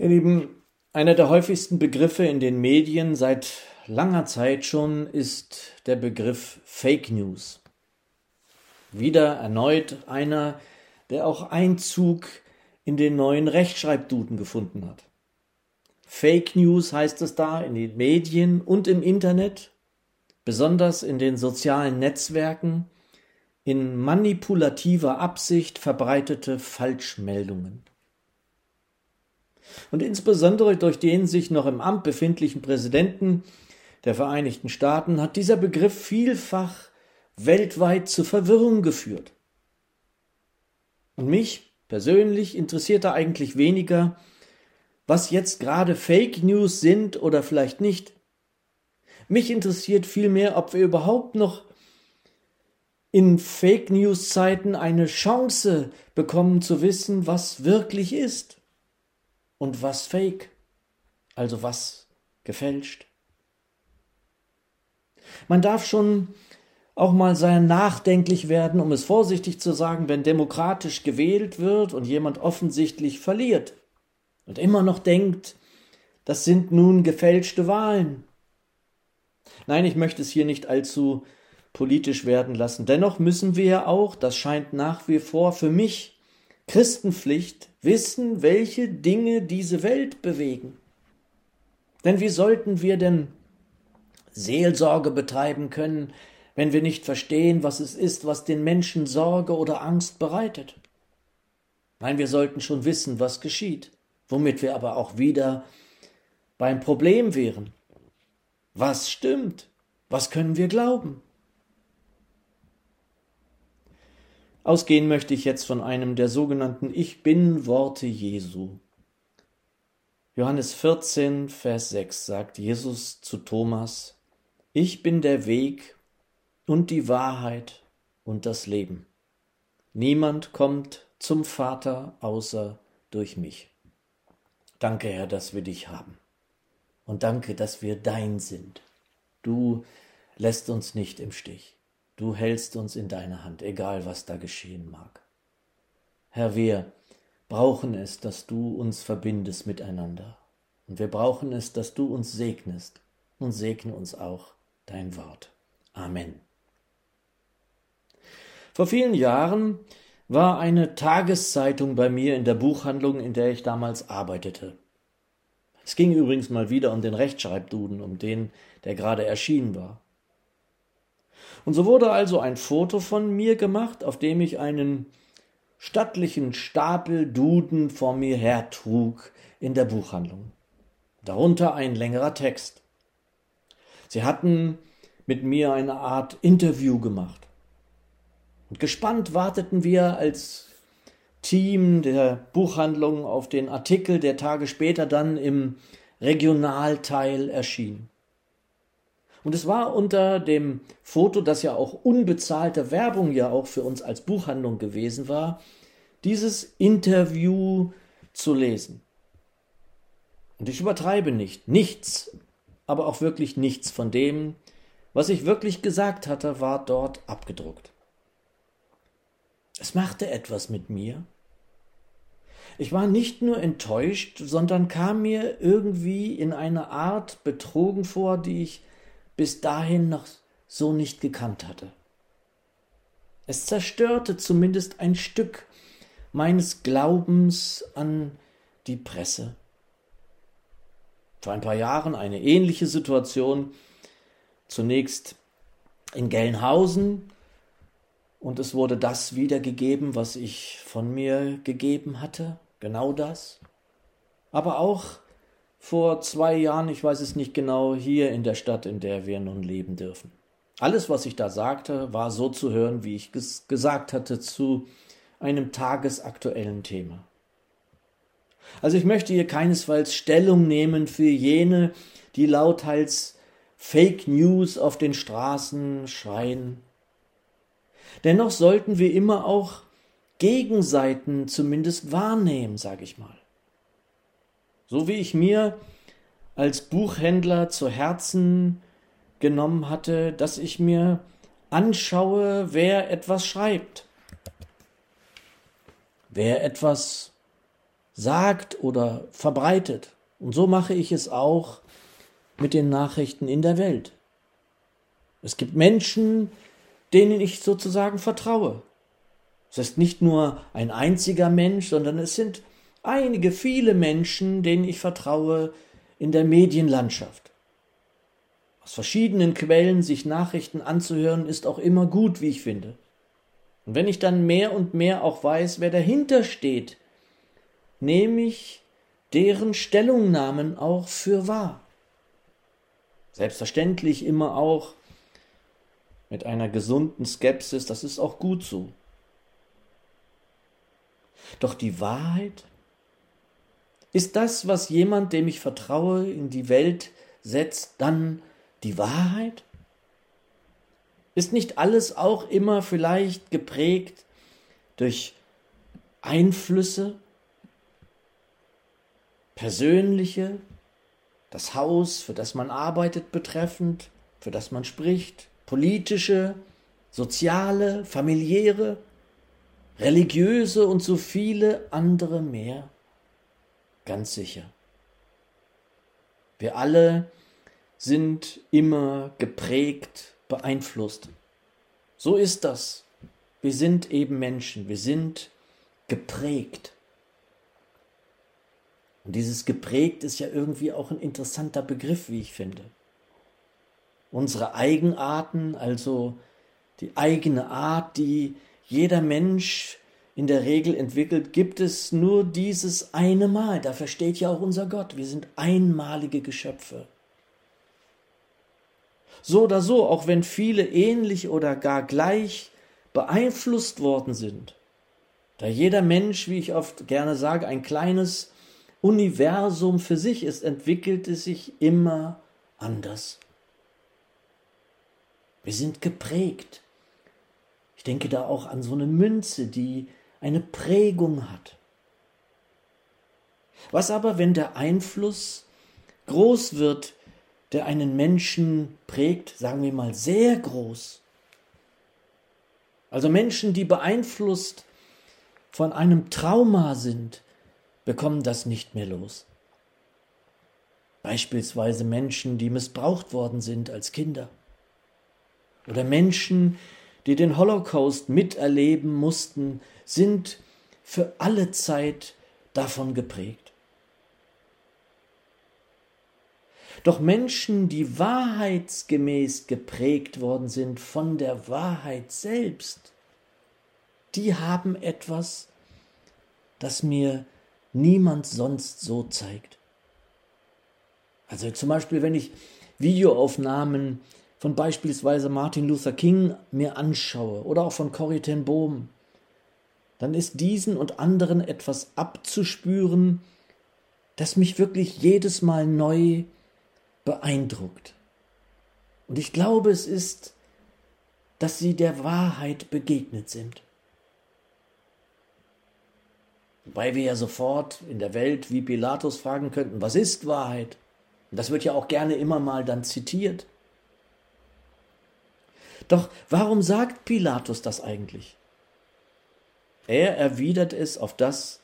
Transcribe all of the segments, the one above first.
Ihr Lieben, einer der häufigsten Begriffe in den Medien seit langer Zeit schon ist der Begriff Fake News. Wieder erneut einer, der auch Einzug in den neuen Rechtschreibduden gefunden hat. Fake News heißt es da in den Medien und im Internet, besonders in den sozialen Netzwerken, in manipulativer Absicht verbreitete Falschmeldungen. Und insbesondere durch den sich noch im Amt befindlichen Präsidenten der Vereinigten Staaten hat dieser Begriff vielfach weltweit zu Verwirrung geführt. Und mich persönlich interessierte eigentlich weniger, was jetzt gerade Fake News sind oder vielleicht nicht. Mich interessiert vielmehr, ob wir überhaupt noch in Fake News Zeiten eine Chance bekommen zu wissen, was wirklich ist und was fake, also was gefälscht. Man darf schon auch mal sehr nachdenklich werden, um es vorsichtig zu sagen, wenn demokratisch gewählt wird und jemand offensichtlich verliert und immer noch denkt, das sind nun gefälschte Wahlen. Nein, ich möchte es hier nicht allzu politisch werden lassen. Dennoch müssen wir auch, das scheint nach wie vor für mich Christenpflicht, wissen, welche Dinge diese Welt bewegen. Denn wie sollten wir denn Seelsorge betreiben können, wenn wir nicht verstehen, was es ist, was den Menschen Sorge oder Angst bereitet? Nein, wir sollten schon wissen, was geschieht, womit wir aber auch wieder beim Problem wären. Was stimmt? Was können wir glauben? Ausgehen möchte ich jetzt von einem der sogenannten Ich bin Worte Jesu. Johannes 14, Vers 6 sagt Jesus zu Thomas, ich bin der Weg und die Wahrheit und das Leben. Niemand kommt zum Vater außer durch mich. Danke, Herr, dass wir dich haben. Und danke, dass wir dein sind. Du lässt uns nicht im Stich. Du hältst uns in deiner Hand, egal was da geschehen mag. Herr, wir brauchen es, dass du uns verbindest miteinander. Und wir brauchen es, dass du uns segnest. Und segne uns auch dein Wort. Amen. Vor vielen Jahren war eine Tageszeitung bei mir in der Buchhandlung, in der ich damals arbeitete. Es ging übrigens mal wieder um den Rechtschreibduden, um den, der gerade erschienen war. Und so wurde also ein Foto von mir gemacht, auf dem ich einen stattlichen Stapel Duden vor mir hertrug in der Buchhandlung. Darunter ein längerer Text. Sie hatten mit mir eine Art Interview gemacht. Und gespannt warteten wir als Team der Buchhandlung auf den Artikel, der Tage später dann im Regionalteil erschien. Und es war unter dem Foto, das ja auch unbezahlte Werbung ja auch für uns als Buchhandlung gewesen war, dieses Interview zu lesen. Und ich übertreibe nicht, nichts aber auch wirklich nichts von dem, was ich wirklich gesagt hatte, war dort abgedruckt. Es machte etwas mit mir. Ich war nicht nur enttäuscht, sondern kam mir irgendwie in eine Art betrogen vor, die ich bis dahin noch so nicht gekannt hatte. Es zerstörte zumindest ein Stück meines Glaubens an die Presse vor ein paar Jahren eine ähnliche Situation. Zunächst in Gelnhausen und es wurde das wiedergegeben, was ich von mir gegeben hatte, genau das. Aber auch vor zwei Jahren, ich weiß es nicht genau, hier in der Stadt, in der wir nun leben dürfen. Alles, was ich da sagte, war so zu hören, wie ich es gesagt hatte, zu einem tagesaktuellen Thema. Also ich möchte hier keinesfalls Stellung nehmen für jene, die lauthals Fake News auf den Straßen schreien. Dennoch sollten wir immer auch Gegenseiten zumindest wahrnehmen, sage ich mal. So wie ich mir als Buchhändler zu Herzen genommen hatte, dass ich mir anschaue, wer etwas schreibt, wer etwas sagt oder verbreitet. Und so mache ich es auch mit den Nachrichten in der Welt. Es gibt Menschen, denen ich sozusagen vertraue. Es ist nicht nur ein einziger Mensch, sondern es sind einige, viele Menschen, denen ich vertraue in der Medienlandschaft. Aus verschiedenen Quellen sich Nachrichten anzuhören, ist auch immer gut, wie ich finde. Und wenn ich dann mehr und mehr auch weiß, wer dahinter steht, nehme ich deren Stellungnahmen auch für wahr. Selbstverständlich immer auch mit einer gesunden Skepsis, das ist auch gut so. Doch die Wahrheit ist das, was jemand, dem ich vertraue, in die Welt setzt, dann die Wahrheit? Ist nicht alles auch immer vielleicht geprägt durch Einflüsse, persönliche, das Haus, für das man arbeitet, betreffend, für das man spricht, politische, soziale, familiäre, religiöse und so viele andere mehr? Ganz sicher. Wir alle sind immer geprägt, beeinflusst. So ist das. Wir sind eben Menschen, wir sind geprägt. Und dieses geprägt ist ja irgendwie auch ein interessanter Begriff, wie ich finde. Unsere Eigenarten, also die eigene Art, die jeder Mensch in der Regel entwickelt, gibt es nur dieses eine Mal. Dafür steht ja auch unser Gott. Wir sind einmalige Geschöpfe. So oder so, auch wenn viele ähnlich oder gar gleich beeinflusst worden sind, da jeder Mensch, wie ich oft gerne sage, ein kleines Universum für sich ist, entwickelt es sich immer anders. Wir sind geprägt. Ich denke da auch an so eine Münze, die eine Prägung hat. Was aber, wenn der Einfluss groß wird, der einen Menschen prägt, sagen wir mal sehr groß? Also Menschen, die beeinflusst von einem Trauma sind, bekommen das nicht mehr los. Beispielsweise Menschen, die missbraucht worden sind als Kinder. Oder Menschen, die den Holocaust miterleben mussten, sind für alle Zeit davon geprägt. Doch Menschen, die wahrheitsgemäß geprägt worden sind von der Wahrheit selbst, die haben etwas, das mir niemand sonst so zeigt. Also zum Beispiel, wenn ich Videoaufnahmen von beispielsweise Martin Luther King mir anschaue oder auch von Corrie ten Bohm, dann ist diesen und anderen etwas abzuspüren, das mich wirklich jedes Mal neu beeindruckt. Und ich glaube, es ist, dass sie der Wahrheit begegnet sind. Wobei wir ja sofort in der Welt wie Pilatus fragen könnten, was ist Wahrheit? Und das wird ja auch gerne immer mal dann zitiert. Doch warum sagt Pilatus das eigentlich? Er erwidert es auf das,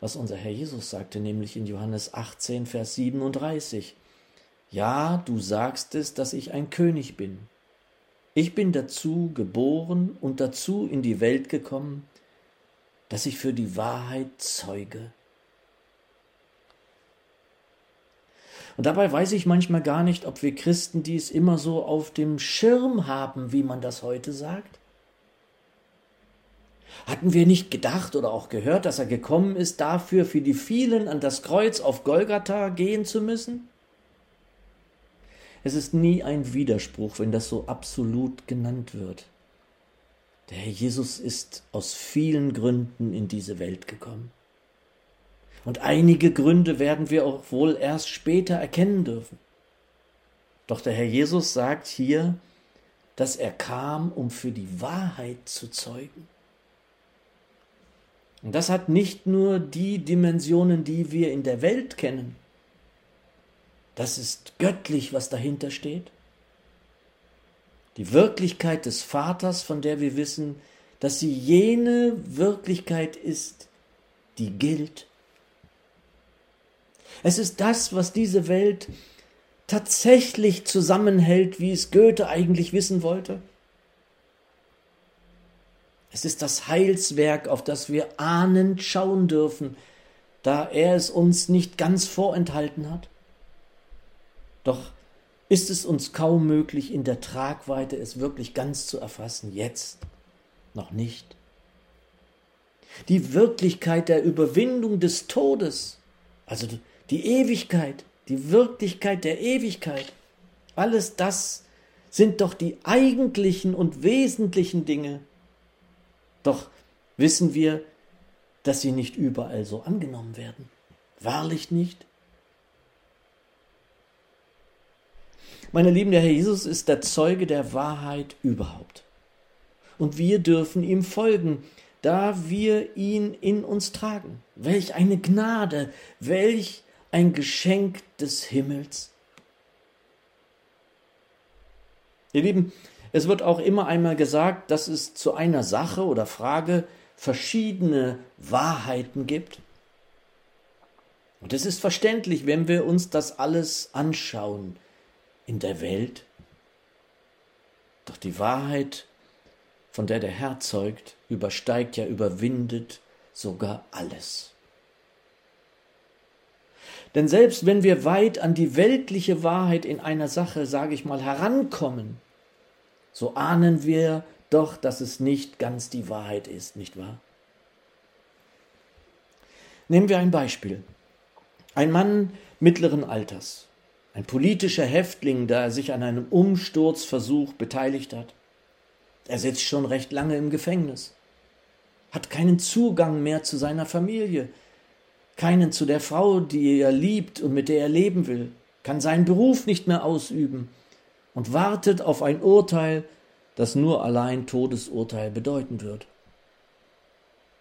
was unser Herr Jesus sagte, nämlich in Johannes 18, Vers 37. Ja, du sagst es, dass ich ein König bin. Ich bin dazu geboren und dazu in die Welt gekommen, dass ich für die Wahrheit zeuge. Und dabei weiß ich manchmal gar nicht, ob wir Christen dies immer so auf dem Schirm haben, wie man das heute sagt. Hatten wir nicht gedacht oder auch gehört, dass er gekommen ist, dafür für die vielen an das Kreuz auf Golgatha gehen zu müssen? Es ist nie ein Widerspruch, wenn das so absolut genannt wird. Der Herr Jesus ist aus vielen Gründen in diese Welt gekommen. Und einige Gründe werden wir auch wohl erst später erkennen dürfen. Doch der Herr Jesus sagt hier, dass er kam, um für die Wahrheit zu zeugen. Und das hat nicht nur die Dimensionen, die wir in der Welt kennen. Das ist göttlich, was dahinter steht die Wirklichkeit des Vaters, von der wir wissen, dass sie jene Wirklichkeit ist, die gilt, Es ist das, was diese Welt tatsächlich zusammenhält, wie es Goethe eigentlich wissen wollte. Es ist das Heilswerk, auf das wir ahnend schauen dürfen, da er es uns nicht ganz vorenthalten hat. Doch ist es uns kaum möglich, in der Tragweite es wirklich ganz zu erfassen, jetzt noch nicht. Die Wirklichkeit der Überwindung des Todes, also die Ewigkeit, die Wirklichkeit der Ewigkeit, alles das sind doch die eigentlichen und wesentlichen Dinge. Doch wissen wir, dass sie nicht überall so angenommen werden. Wahrlich nicht. Meine Lieben, der Herr Jesus ist der Zeuge der Wahrheit überhaupt. Und wir dürfen ihm folgen, da wir ihn in uns tragen. Welch eine Gnade, welch ein Geschenk des Himmels. Ihr Lieben, es wird auch immer einmal gesagt, dass es zu einer Sache oder Frage verschiedene Wahrheiten gibt. Und es ist verständlich, wenn wir uns das alles anschauen in der Welt. Doch die Wahrheit, von der der Herr zeugt, übersteigt ja, überwindet sogar alles. Denn selbst wenn wir weit an die weltliche Wahrheit in einer Sache, sage ich mal, herankommen, so ahnen wir doch, dass es nicht ganz die Wahrheit ist, nicht wahr? Nehmen wir ein Beispiel. Ein Mann mittleren Alters, ein politischer Häftling, da er sich an einem Umsturzversuch beteiligt hat. Er sitzt schon recht lange im Gefängnis, hat keinen Zugang mehr zu seiner Familie, keinen zu der Frau, die er liebt und mit der er leben will, kann seinen Beruf nicht mehr ausüben und wartet auf ein Urteil, das nur allein Todesurteil bedeuten wird.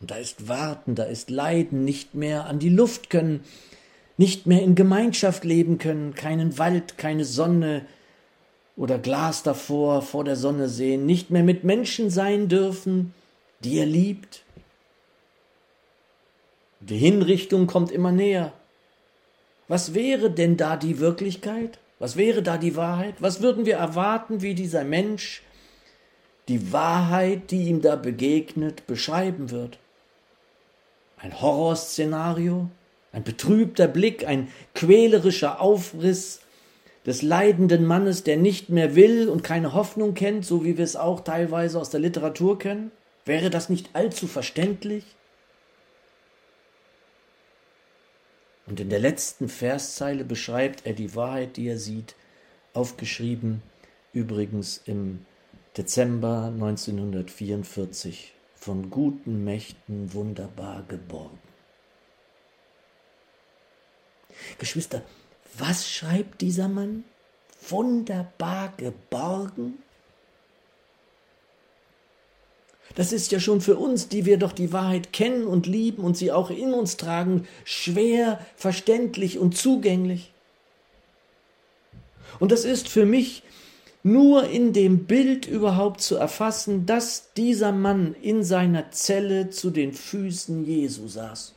Und da ist Warten, da ist Leiden, nicht mehr an die Luft können, nicht mehr in Gemeinschaft leben können, keinen Wald, keine Sonne oder Glas davor, vor der Sonne sehen, nicht mehr mit Menschen sein dürfen, die er liebt. Die Hinrichtung kommt immer näher. Was wäre denn da die Wirklichkeit? Was wäre da die Wahrheit? Was würden wir erwarten, wie dieser Mensch die Wahrheit, die ihm da begegnet, beschreiben wird. Ein Horrorszenario, ein betrübter Blick, ein quälerischer Aufriss des leidenden Mannes, der nicht mehr will und keine Hoffnung kennt, so wie wir es auch teilweise aus der Literatur kennen? Wäre das nicht allzu verständlich? Und in der letzten Verszeile beschreibt er die Wahrheit, die er sieht, aufgeschrieben übrigens im Dezember 1944 von guten Mächten wunderbar geborgen. Geschwister, was schreibt dieser Mann? Wunderbar geborgen? Das ist ja schon für uns, die wir doch die Wahrheit kennen und lieben und sie auch in uns tragen, schwer verständlich und zugänglich. Und das ist für mich nur in dem Bild überhaupt zu erfassen, dass dieser Mann in seiner Zelle zu den Füßen Jesu saß.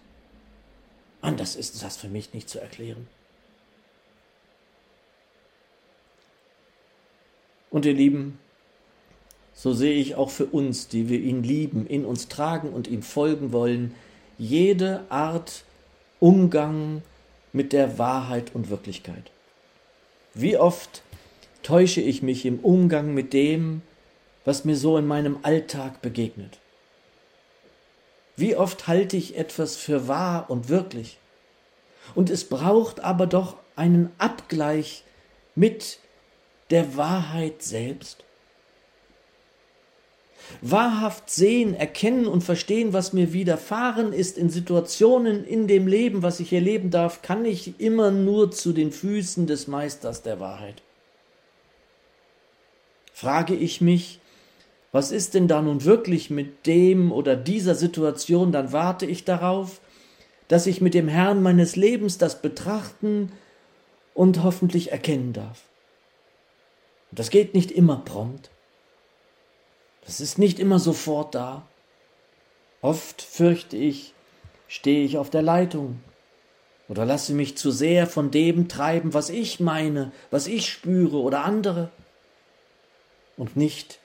Anders ist das für mich nicht zu erklären. Und ihr Lieben, so sehe ich auch für uns, die wir ihn lieben, in uns tragen und ihm folgen wollen, jede Art Umgang mit der Wahrheit und Wirklichkeit. Wie oft täusche ich mich im Umgang mit dem, was mir so in meinem Alltag begegnet? Wie oft halte ich etwas für wahr und wirklich? Und es braucht aber doch einen Abgleich mit der Wahrheit selbst. Wahrhaft sehen, erkennen und verstehen, was mir widerfahren ist in Situationen in dem Leben, was ich erleben darf, kann ich immer nur zu den Füßen des Meisters der Wahrheit frage ich mich, was ist denn da nun wirklich mit dem oder dieser Situation, dann warte ich darauf, dass ich mit dem Herrn meines Lebens das betrachten und hoffentlich erkennen darf. Das geht nicht immer prompt. Das ist nicht immer sofort da. Oft fürchte ich, stehe ich auf der Leitung Oder lasse mich zu sehr von dem treiben, was ich meine, was ich spüre oder andere? Und nicht,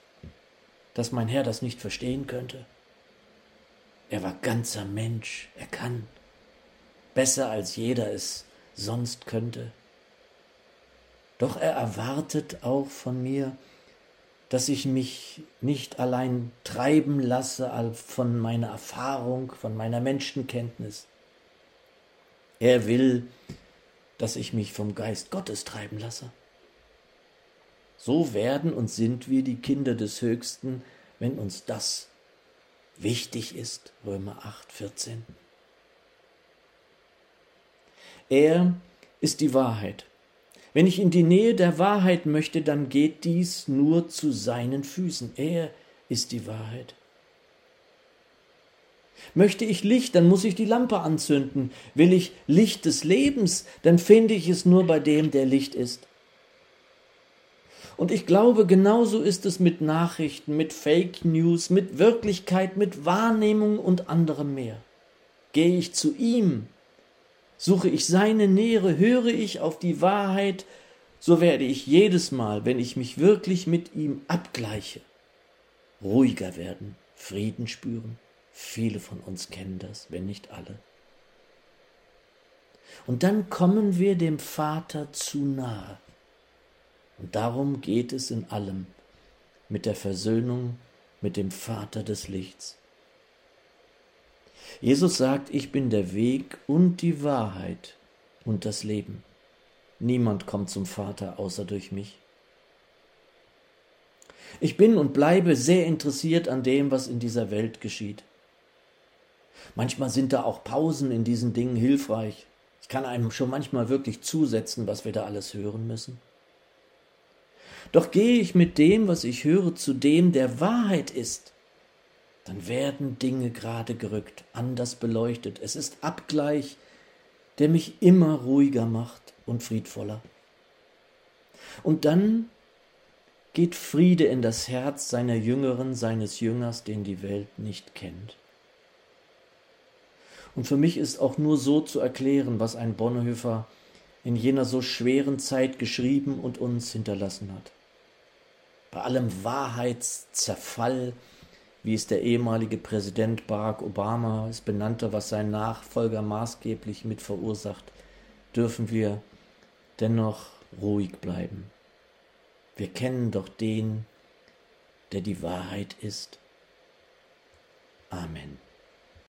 dass mein Herr das nicht verstehen könnte. Er war ganzer Mensch, er kann besser als jeder es sonst könnte. Doch er erwartet auch von mir, dass ich mich nicht allein treiben lasse von meiner Erfahrung, von meiner Menschenkenntnis. Er will, dass ich mich vom Geist Gottes treiben lasse. So werden und sind wir die Kinder des Höchsten, wenn uns das wichtig ist. Römer 8, 14. Er ist die Wahrheit. Wenn ich in die Nähe der Wahrheit möchte, dann geht dies nur zu seinen Füßen. Er ist die Wahrheit. Möchte ich Licht, dann muss ich die Lampe anzünden. Will ich Licht des Lebens, dann finde ich es nur bei dem, der Licht ist. Und ich glaube, genauso ist es mit Nachrichten, mit Fake News, mit Wirklichkeit, mit Wahrnehmung und anderem mehr. Gehe ich zu ihm, suche ich seine Nähe, höre ich auf die Wahrheit, so werde ich jedes Mal, wenn ich mich wirklich mit ihm abgleiche, ruhiger werden, Frieden spüren. Viele von uns kennen das, wenn nicht alle. Und dann kommen wir dem Vater zu nahe. Und darum geht es in allem mit der Versöhnung mit dem Vater des Lichts. Jesus sagt, ich bin der Weg und die Wahrheit und das Leben. Niemand kommt zum Vater außer durch mich. Ich bin und bleibe sehr interessiert an dem, was in dieser Welt geschieht. Manchmal sind da auch Pausen in diesen Dingen hilfreich. Es kann einem schon manchmal wirklich zusetzen, was wir da alles hören müssen. Doch gehe ich mit dem, was ich höre, zu dem, der Wahrheit ist, dann werden Dinge gerade gerückt, anders beleuchtet. Es ist Abgleich, der mich immer ruhiger macht und friedvoller. Und dann geht Friede in das Herz seiner Jüngeren, seines Jüngers, den die Welt nicht kennt. Und für mich ist auch nur so zu erklären, was ein Bonhoeffer in jener so schweren Zeit geschrieben und uns hinterlassen hat bei allem Wahrheitszerfall, wie es der ehemalige Präsident Barack Obama es benannte, was sein Nachfolger maßgeblich mit verursacht, dürfen wir dennoch ruhig bleiben. Wir kennen doch den, der die Wahrheit ist. Amen.